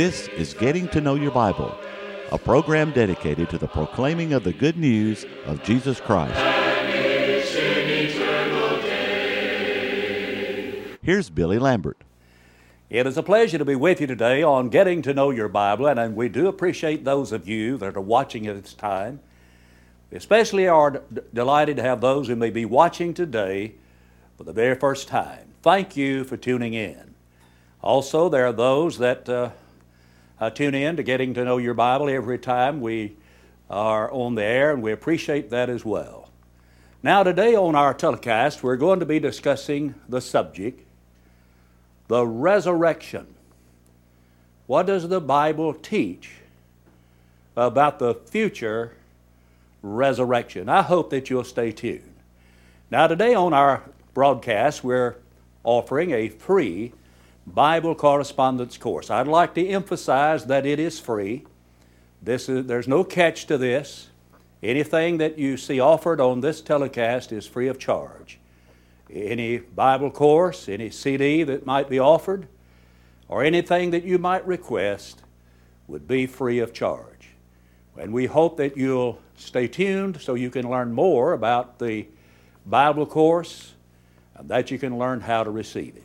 This is Getting to Know Your Bible, a program dedicated to the proclaiming of the good news of Jesus Christ. Here's Billy Lambert. It is a pleasure to be with you today on Getting to Know Your Bible, and, we do appreciate those of you that are watching at this time. We especially are d- delighted to have those who may be watching today for the very first time. Thank you for tuning in. Also, there are those that uh, uh, tune in to Getting to Know Your Bible every time we are on the air, and we appreciate that as well. Now, today on our telecast, we're going to be discussing the subject the resurrection. What does the Bible teach about the future resurrection? I hope that you'll stay tuned. Now, today on our broadcast, we're offering a free Bible correspondence course. I'd like to emphasize that it is free. This is, there's no catch to this. Anything that you see offered on this telecast is free of charge any Bible course, any CD that might be offered, or anything that you might request would be free of charge. And we hope that you'll stay tuned so you can learn more about the Bible course and that you can learn how to receive it.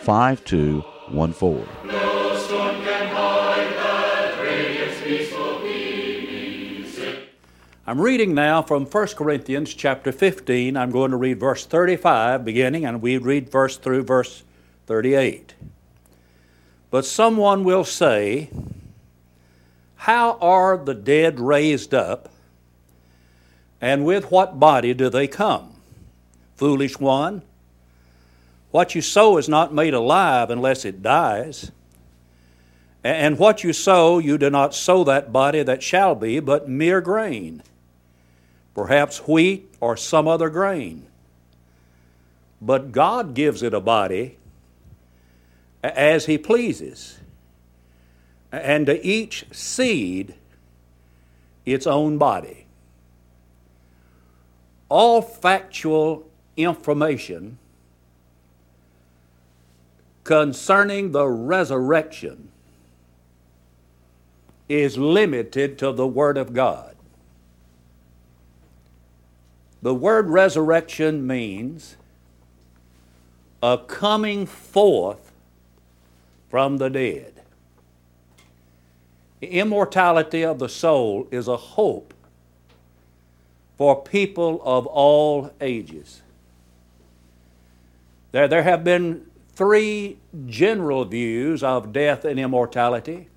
5214. I'm reading now from 1 Corinthians chapter 15. I'm going to read verse 35 beginning, and we read verse through verse 38. But someone will say, How are the dead raised up, and with what body do they come? Foolish one, what you sow is not made alive unless it dies. And what you sow, you do not sow that body that shall be, but mere grain perhaps wheat or some other grain. But God gives it a body as He pleases, and to each seed its own body. All factual information concerning the resurrection is limited to the Word of God. The word resurrection means a coming forth from the dead. The immortality of the soul is a hope for people of all ages. There, there have been three general views of death and immortality.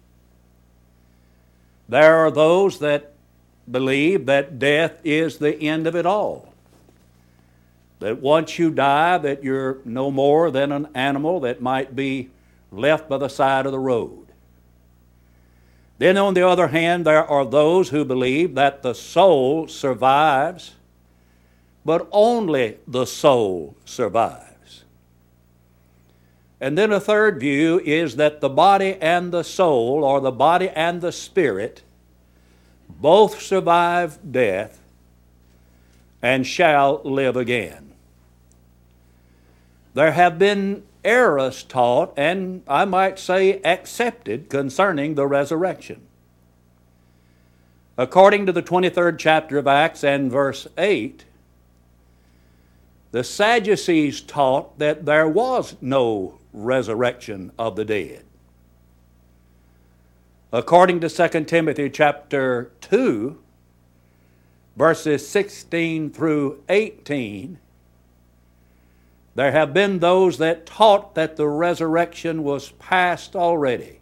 There are those that believe that death is the end of it all. That once you die, that you're no more than an animal that might be left by the side of the road. Then, on the other hand, there are those who believe that the soul survives, but only the soul survives. And then a third view is that the body and the soul, or the body and the spirit, both survive death and shall live again. There have been errors taught, and I might say accepted, concerning the resurrection. According to the 23rd chapter of Acts and verse 8, the Sadducees taught that there was no resurrection of the dead. According to 2 Timothy chapter 2, verses 16 through 18, there have been those that taught that the resurrection was past already.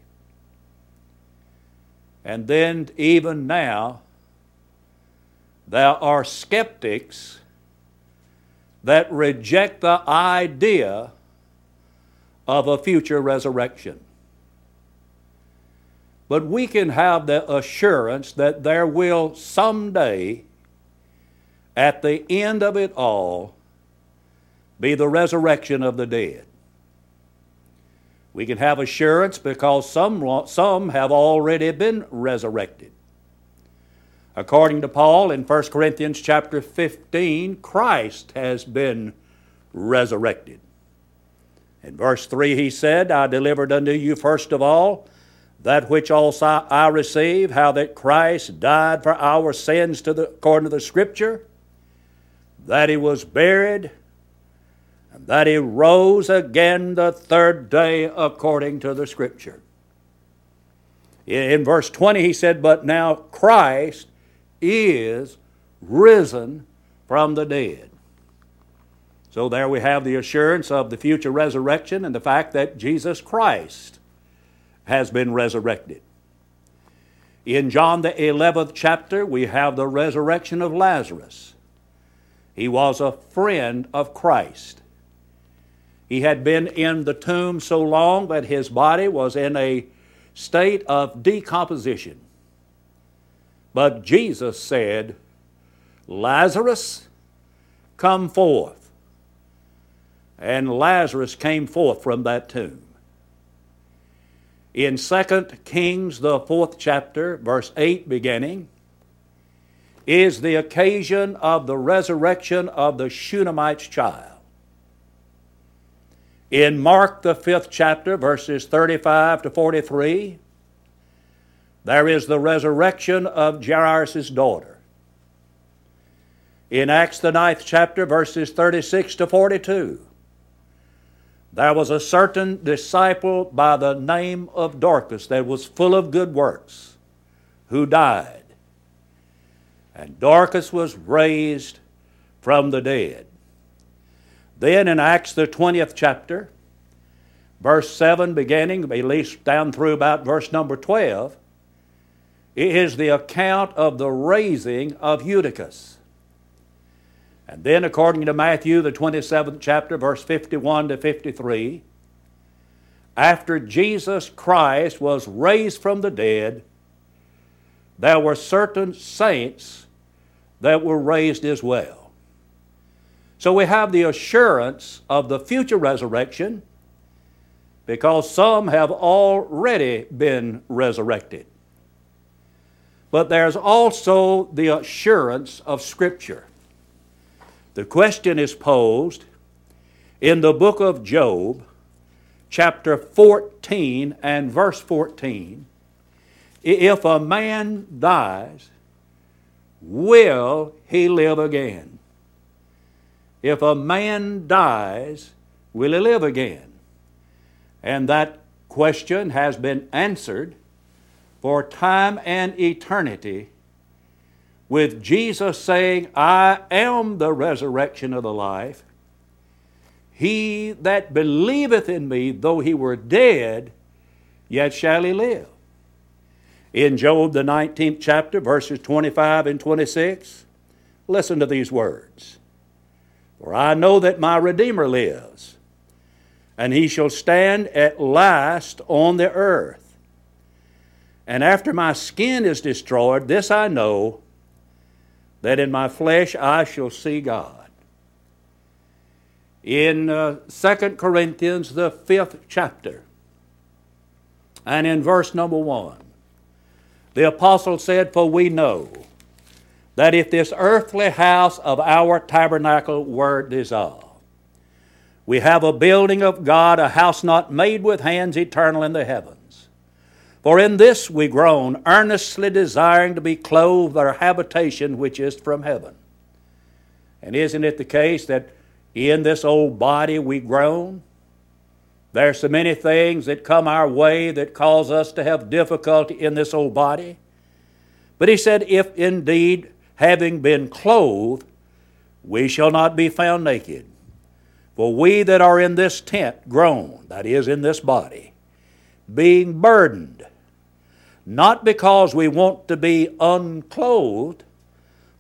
And then, even now, there are skeptics that reject the idea of a future resurrection. but we can have the assurance that there will someday, at the end of it all, be the resurrection of the dead. We can have assurance because some, some have already been resurrected. According to Paul in 1 Corinthians chapter 15, Christ has been resurrected. In verse 3, he said, I delivered unto you first of all that which also I received, how that Christ died for our sins to the, according to the Scripture, that he was buried, and that he rose again the third day according to the Scripture. In verse 20, he said, But now Christ is risen from the dead. So there we have the assurance of the future resurrection and the fact that Jesus Christ has been resurrected. In John the 11th chapter, we have the resurrection of Lazarus. He was a friend of Christ. He had been in the tomb so long that his body was in a state of decomposition. But Jesus said, Lazarus, come forth. And Lazarus came forth from that tomb. In 2 Kings, the fourth chapter, verse 8 beginning, is the occasion of the resurrection of the Shunammite's child. In Mark, the fifth chapter, verses 35 to 43, there is the resurrection of Jairus' daughter. In Acts, the ninth chapter, verses 36 to 42, there was a certain disciple by the name of Dorcas that was full of good works who died. And Dorcas was raised from the dead. Then in Acts, the 20th chapter, verse 7 beginning, at least down through about verse number 12, it is the account of the raising of Eutychus. And then, according to Matthew, the 27th chapter, verse 51 to 53, after Jesus Christ was raised from the dead, there were certain saints that were raised as well. So we have the assurance of the future resurrection because some have already been resurrected. But there's also the assurance of Scripture. The question is posed in the book of Job, chapter 14 and verse 14. If a man dies, will he live again? If a man dies, will he live again? And that question has been answered for time and eternity, with Jesus saying, I am the resurrection of the life. He that believeth in me, though he were dead, yet shall he live. In Job, the 19th chapter, verses 25 and 26, listen to these words For I know that my Redeemer lives, and he shall stand at last on the earth. And after my skin is destroyed, this I know, that in my flesh I shall see God. In uh, 2 Corinthians, the fifth chapter, and in verse number 1, the apostle said, For we know that if this earthly house of our tabernacle were dissolved, we have a building of God, a house not made with hands, eternal in the heavens. For in this we groan, earnestly desiring to be clothed our habitation which is from heaven. And isn't it the case that in this old body we groan? There are so many things that come our way that cause us to have difficulty in this old body. But he said, If indeed, having been clothed, we shall not be found naked. For we that are in this tent groan, that is, in this body, being burdened not because we want to be unclothed,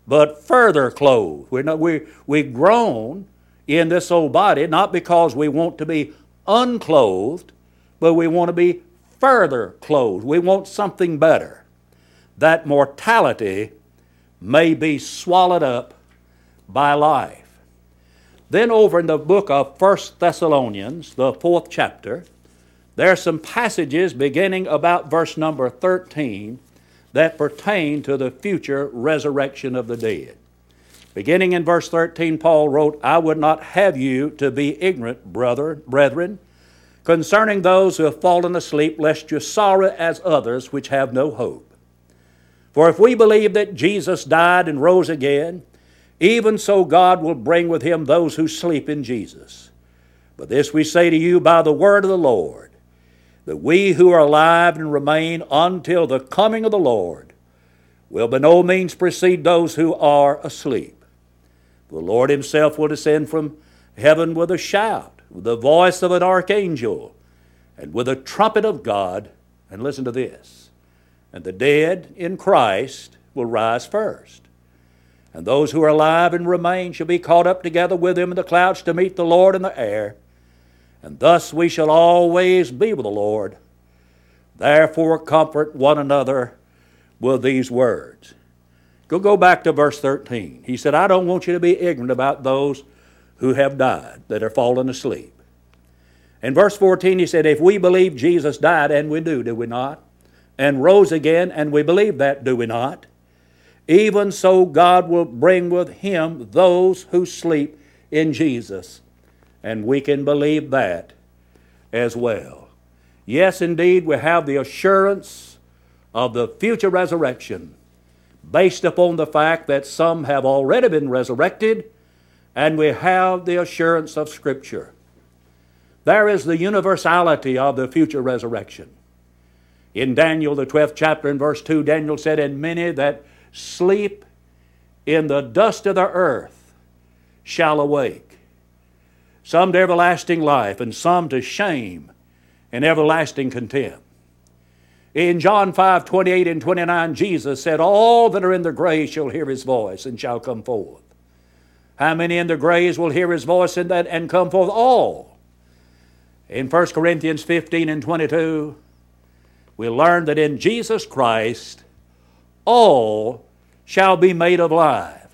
but further clothed. We're not, we, we groan in this old body not because we want to be unclothed, but we want to be further clothed. We want something better. That mortality may be swallowed up by life. Then, over in the book of 1 Thessalonians, the fourth chapter, there are some passages beginning about verse number 13 that pertain to the future resurrection of the dead. Beginning in verse 13, Paul wrote, I would not have you to be ignorant, brother, brethren, concerning those who have fallen asleep, lest you sorrow as others which have no hope. For if we believe that Jesus died and rose again, even so God will bring with him those who sleep in Jesus. But this we say to you by the word of the Lord, that we who are alive and remain until the coming of the Lord will by no means precede those who are asleep. The Lord Himself will descend from heaven with a shout, with the voice of an archangel, and with a trumpet of God. And listen to this. And the dead in Christ will rise first. And those who are alive and remain shall be caught up together with Him in the clouds to meet the Lord in the air. And thus we shall always be with the Lord. Therefore, comfort one another with these words. Go go back to verse 13. He said, I don't want you to be ignorant about those who have died, that are fallen asleep. In verse 14, he said, If we believe Jesus died, and we do, do we not? And rose again, and we believe that, do we not? Even so, God will bring with him those who sleep in Jesus. And we can believe that as well. Yes, indeed, we have the assurance of the future resurrection based upon the fact that some have already been resurrected, and we have the assurance of Scripture. There is the universality of the future resurrection. In Daniel, the 12th chapter, in verse 2, Daniel said, And many that sleep in the dust of the earth shall awake, some to everlasting life, and some to shame and everlasting contempt. In John 5 28 and 29, Jesus said, All that are in the grave shall hear his voice and shall come forth. How many in the graves will hear his voice and, that, and come forth? All. In 1 Corinthians 15 and 22, we learn that in Jesus Christ, all shall be made alive.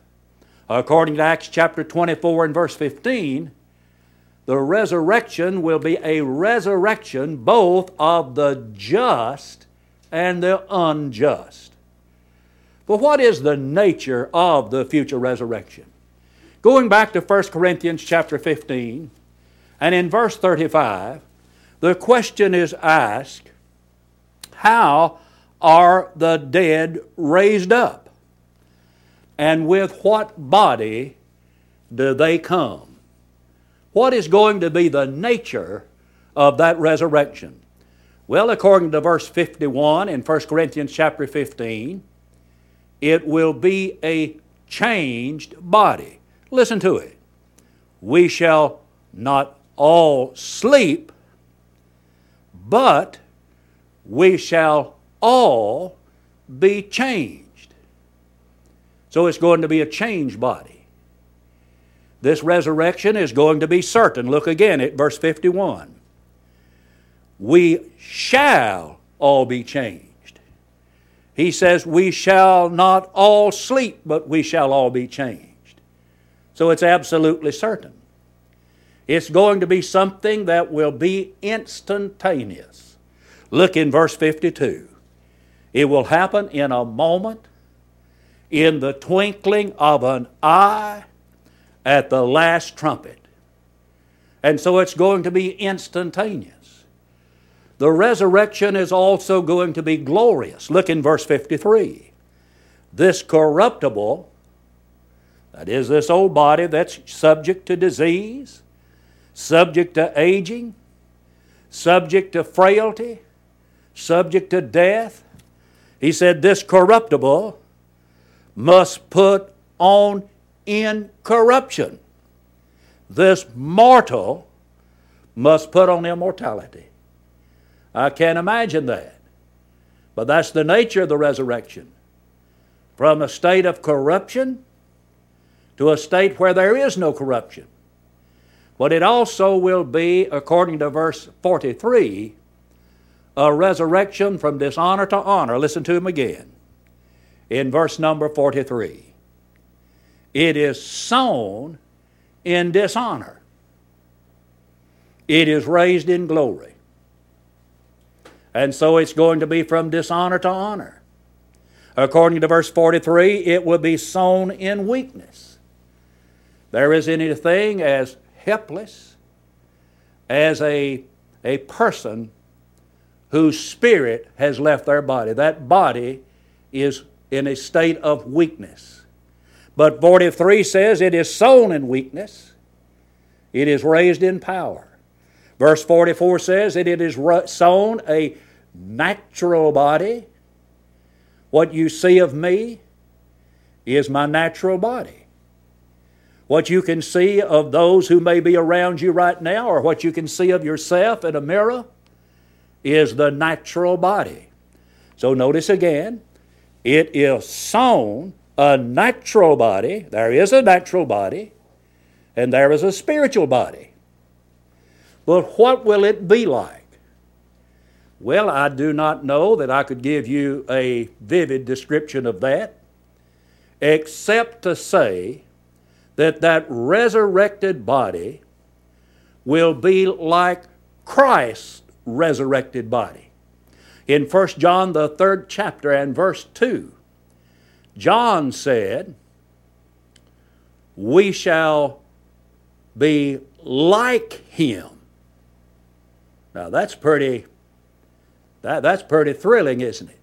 According to Acts chapter 24 and verse 15, the resurrection will be a resurrection both of the just and the unjust. But what is the nature of the future resurrection? Going back to 1 Corinthians chapter 15, and in verse 35, the question is asked How are the dead raised up? And with what body do they come? What is going to be the nature of that resurrection? Well, according to verse 51 in 1 Corinthians chapter 15, it will be a changed body. Listen to it. We shall not all sleep, but we shall all be changed. So it's going to be a changed body. This resurrection is going to be certain. Look again at verse 51 we shall all be changed. He says, We shall not all sleep, but we shall all be changed. So it's absolutely certain. It's going to be something that will be instantaneous. Look in verse 52. It will happen in a moment, in the twinkling of an eye, at the last trumpet. And so it's going to be instantaneous. The resurrection is also going to be glorious. Look in verse 53. This corruptible, that is, this old body that's subject to disease, subject to aging, subject to frailty, subject to death, he said, This corruptible must put on incorruption. This mortal must put on immortality. I can't imagine that. But that's the nature of the resurrection. From a state of corruption to a state where there is no corruption. But it also will be, according to verse 43, a resurrection from dishonor to honor. Listen to him again. In verse number 43. It is sown in dishonor, it is raised in glory. And so it's going to be from dishonor to honor. According to verse 43, it will be sown in weakness. There is anything as helpless as a, a person whose spirit has left their body. That body is in a state of weakness. But 43 says it is sown in weakness, it is raised in power. Verse 44 says that it is sown a natural body. What you see of me is my natural body. What you can see of those who may be around you right now, or what you can see of yourself in a mirror, is the natural body. So notice again, it is sown a natural body. There is a natural body, and there is a spiritual body. But what will it be like? Well, I do not know that I could give you a vivid description of that, except to say that that resurrected body will be like Christ's resurrected body. In 1 John, the third chapter, and verse 2, John said, We shall be like him. Now that's pretty that, that's pretty thrilling, isn't it?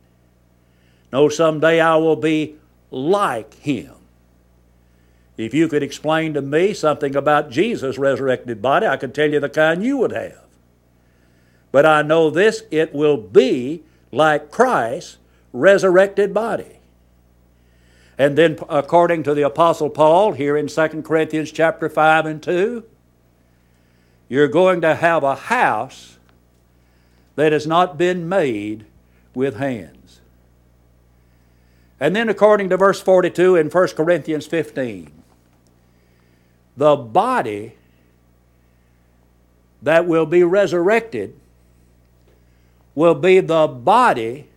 No, someday I will be like him. If you could explain to me something about Jesus' resurrected body, I could tell you the kind you would have. But I know this it will be like Christ's resurrected body. And then according to the apostle Paul here in 2 Corinthians chapter 5 and 2, you're going to have a house that has not been made with hands. And then according to verse 42 in 1 Corinthians 15, the body that will be resurrected will be the body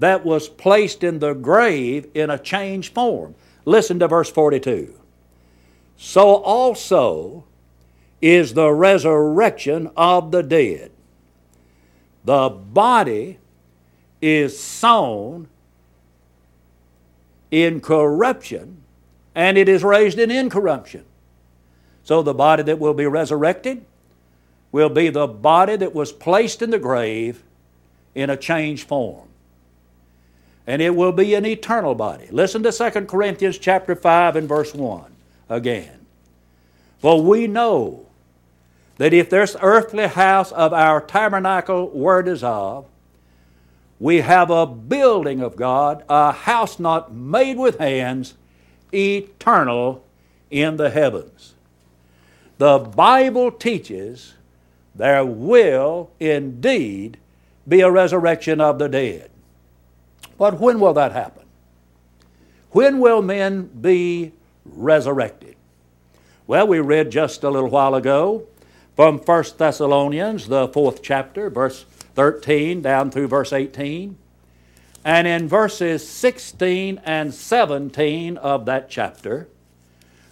that was placed in the grave in a changed form. Listen to verse 42. So also is the resurrection of the dead. The body is sown in corruption and it is raised in incorruption. So the body that will be resurrected will be the body that was placed in the grave in a changed form. And it will be an eternal body. Listen to 2 Corinthians chapter 5 and verse 1 again. For we know that if this earthly house of our tabernacle were dissolved, we have a building of God, a house not made with hands, eternal in the heavens. The Bible teaches there will indeed be a resurrection of the dead. But when will that happen? When will men be resurrected? Well, we read just a little while ago from 1 Thessalonians, the fourth chapter, verse 13 down through verse 18. And in verses 16 and 17 of that chapter,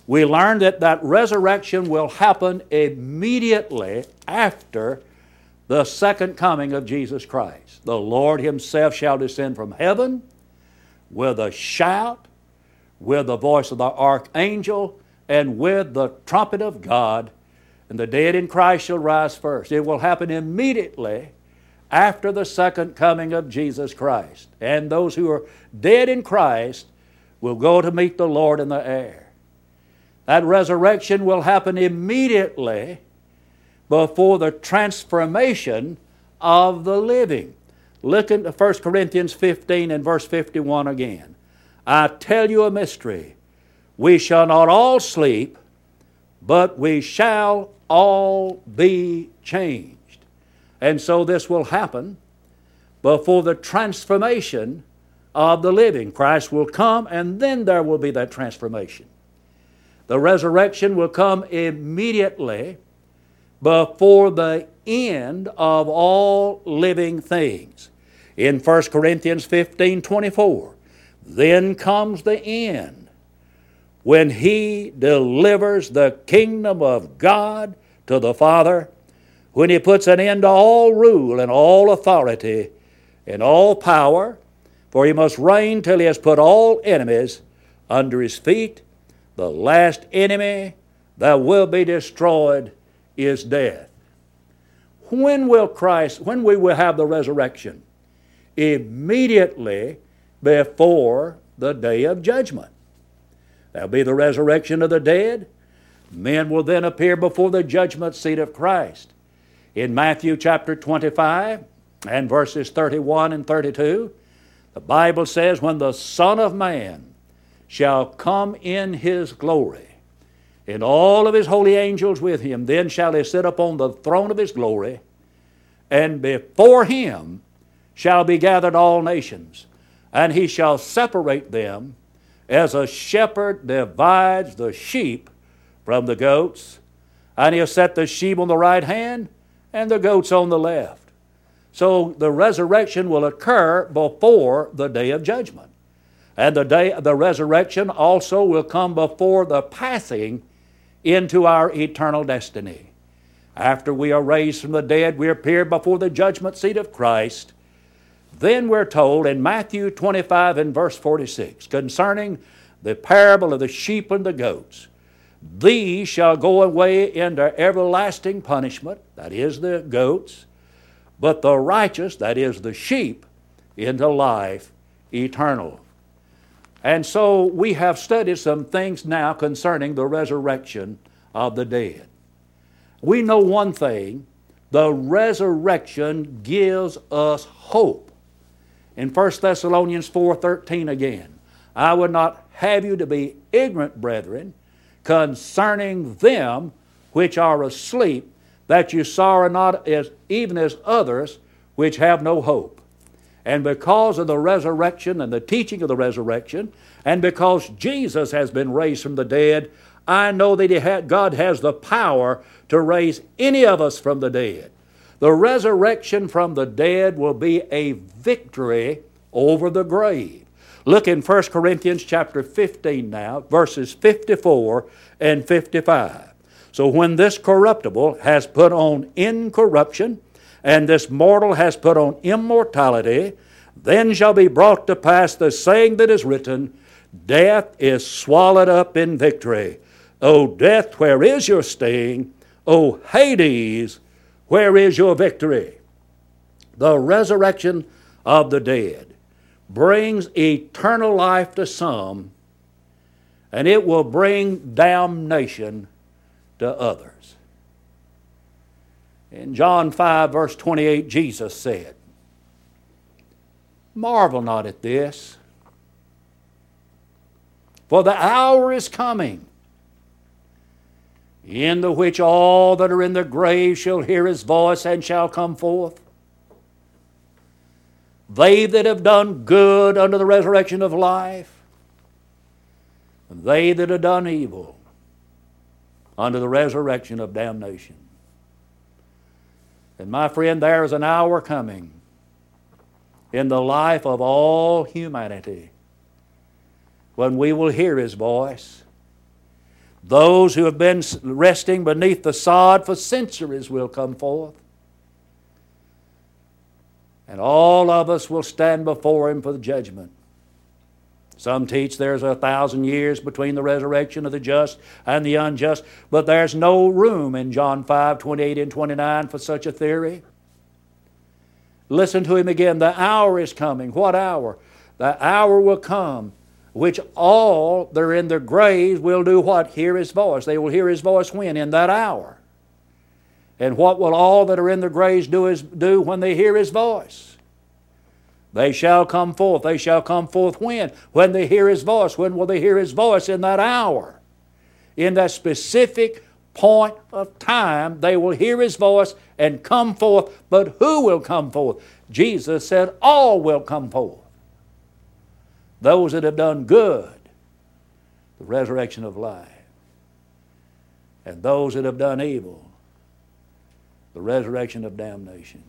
we learn that that resurrection will happen immediately after the second coming of Jesus Christ. The Lord Himself shall descend from heaven with a shout, with the voice of the archangel, and with the trumpet of God, and the dead in Christ shall rise first. It will happen immediately after the second coming of Jesus Christ. And those who are dead in Christ will go to meet the Lord in the air. That resurrection will happen immediately before the transformation of the living. Look at 1 Corinthians 15 and verse 51 again. I tell you a mystery. We shall not all sleep, but we shall all be changed. And so this will happen before the transformation of the living. Christ will come, and then there will be that transformation. The resurrection will come immediately before the end of all living things. In 1 Corinthians 15 24, then comes the end when he delivers the kingdom of God to the Father, when he puts an end to all rule and all authority and all power, for he must reign till he has put all enemies under his feet. The last enemy that will be destroyed is death. When will Christ, when we will have the resurrection? Immediately before the day of judgment. There'll be the resurrection of the dead. Men will then appear before the judgment seat of Christ. In Matthew chapter 25 and verses 31 and 32, the Bible says, When the Son of Man shall come in his glory, and all of his holy angels with him, then shall he sit upon the throne of his glory, and before him shall be gathered all nations, and he shall separate them as a shepherd divides the sheep from the goats, and he'll set the sheep on the right hand and the goats on the left. So the resurrection will occur before the day of judgment. And the day the resurrection also will come before the passing into our eternal destiny. After we are raised from the dead, we appear before the judgment seat of Christ. Then we're told in Matthew 25 and verse 46 concerning the parable of the sheep and the goats. These shall go away into everlasting punishment, that is the goats, but the righteous, that is the sheep, into life eternal. And so we have studied some things now concerning the resurrection of the dead. We know one thing the resurrection gives us hope. In 1 Thessalonians 4:13 again, I would not have you to be ignorant, brethren, concerning them which are asleep, that you sorrow not as even as others which have no hope. And because of the resurrection and the teaching of the resurrection, and because Jesus has been raised from the dead, I know that God has the power to raise any of us from the dead. The resurrection from the dead will be a victory over the grave. Look in 1 Corinthians chapter 15 now, verses 54 and 55. So when this corruptible has put on incorruption, and this mortal has put on immortality, then shall be brought to pass the saying that is written Death is swallowed up in victory. O death, where is your sting? O Hades, where is your victory? The resurrection of the dead brings eternal life to some, and it will bring damnation to others. In John 5, verse 28, Jesus said, Marvel not at this, for the hour is coming in the which all that are in the grave shall hear his voice and shall come forth. They that have done good unto the resurrection of life, and they that have done evil unto the resurrection of damnation. And my friend, there is an hour coming in the life of all humanity when we will hear His voice. Those who have been resting beneath the sod for centuries will come forth. And all of us will stand before Him for the judgment. Some teach there's a thousand years between the resurrection of the just and the unjust, but there's no room in John 5 28 and 29 for such a theory. Listen to him again. The hour is coming. What hour? The hour will come which all that are in their graves will do what? Hear his voice. They will hear his voice when? In that hour. And what will all that are in their graves do, is, do when they hear his voice? They shall come forth. They shall come forth when? When they hear his voice. When will they hear his voice? In that hour. In that specific point of time, they will hear his voice and come forth. But who will come forth? Jesus said, All will come forth those that have done good, the resurrection of life, and those that have done evil, the resurrection of damnation.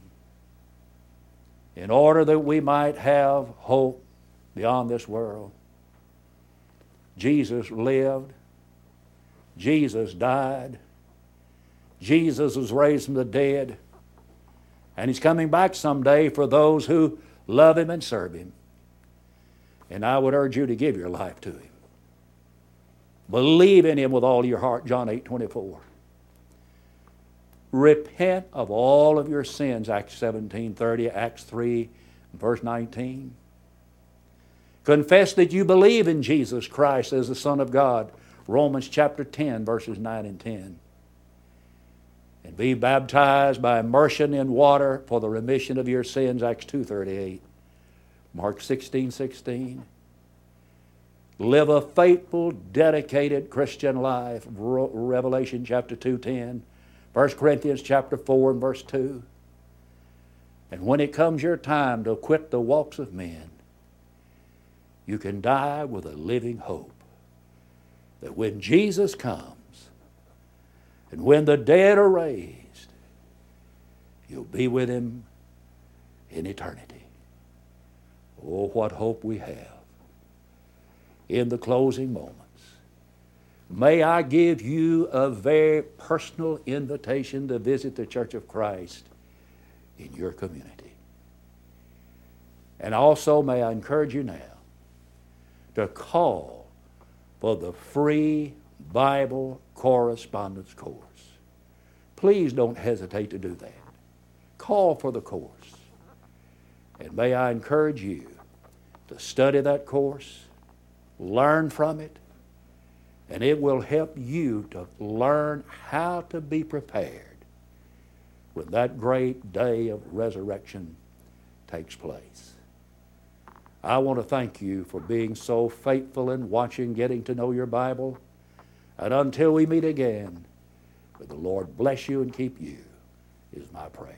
In order that we might have hope beyond this world, Jesus lived, Jesus died, Jesus was raised from the dead, and He's coming back someday for those who love Him and serve Him. And I would urge you to give your life to Him. Believe in Him with all your heart, John 8 24. Repent of all of your sins, Acts 17 30, Acts 3, verse 19. Confess that you believe in Jesus Christ as the Son of God, Romans chapter 10, verses 9 and 10. And be baptized by immersion in water for the remission of your sins, Acts 2.38. Mark 16, 16. Live a faithful, dedicated Christian life, Revelation chapter 2.10. 1 Corinthians chapter 4 and verse 2. And when it comes your time to quit the walks of men, you can die with a living hope that when Jesus comes and when the dead are raised, you'll be with him in eternity. Oh, what hope we have in the closing moments. May I give you a very personal invitation to visit the Church of Christ in your community. And also, may I encourage you now to call for the free Bible correspondence course. Please don't hesitate to do that. Call for the course. And may I encourage you to study that course, learn from it, and it will help you to learn how to be prepared when that great day of resurrection takes place. I want to thank you for being so faithful in watching, getting to know your Bible. And until we meet again, may the Lord bless you and keep you, is my prayer.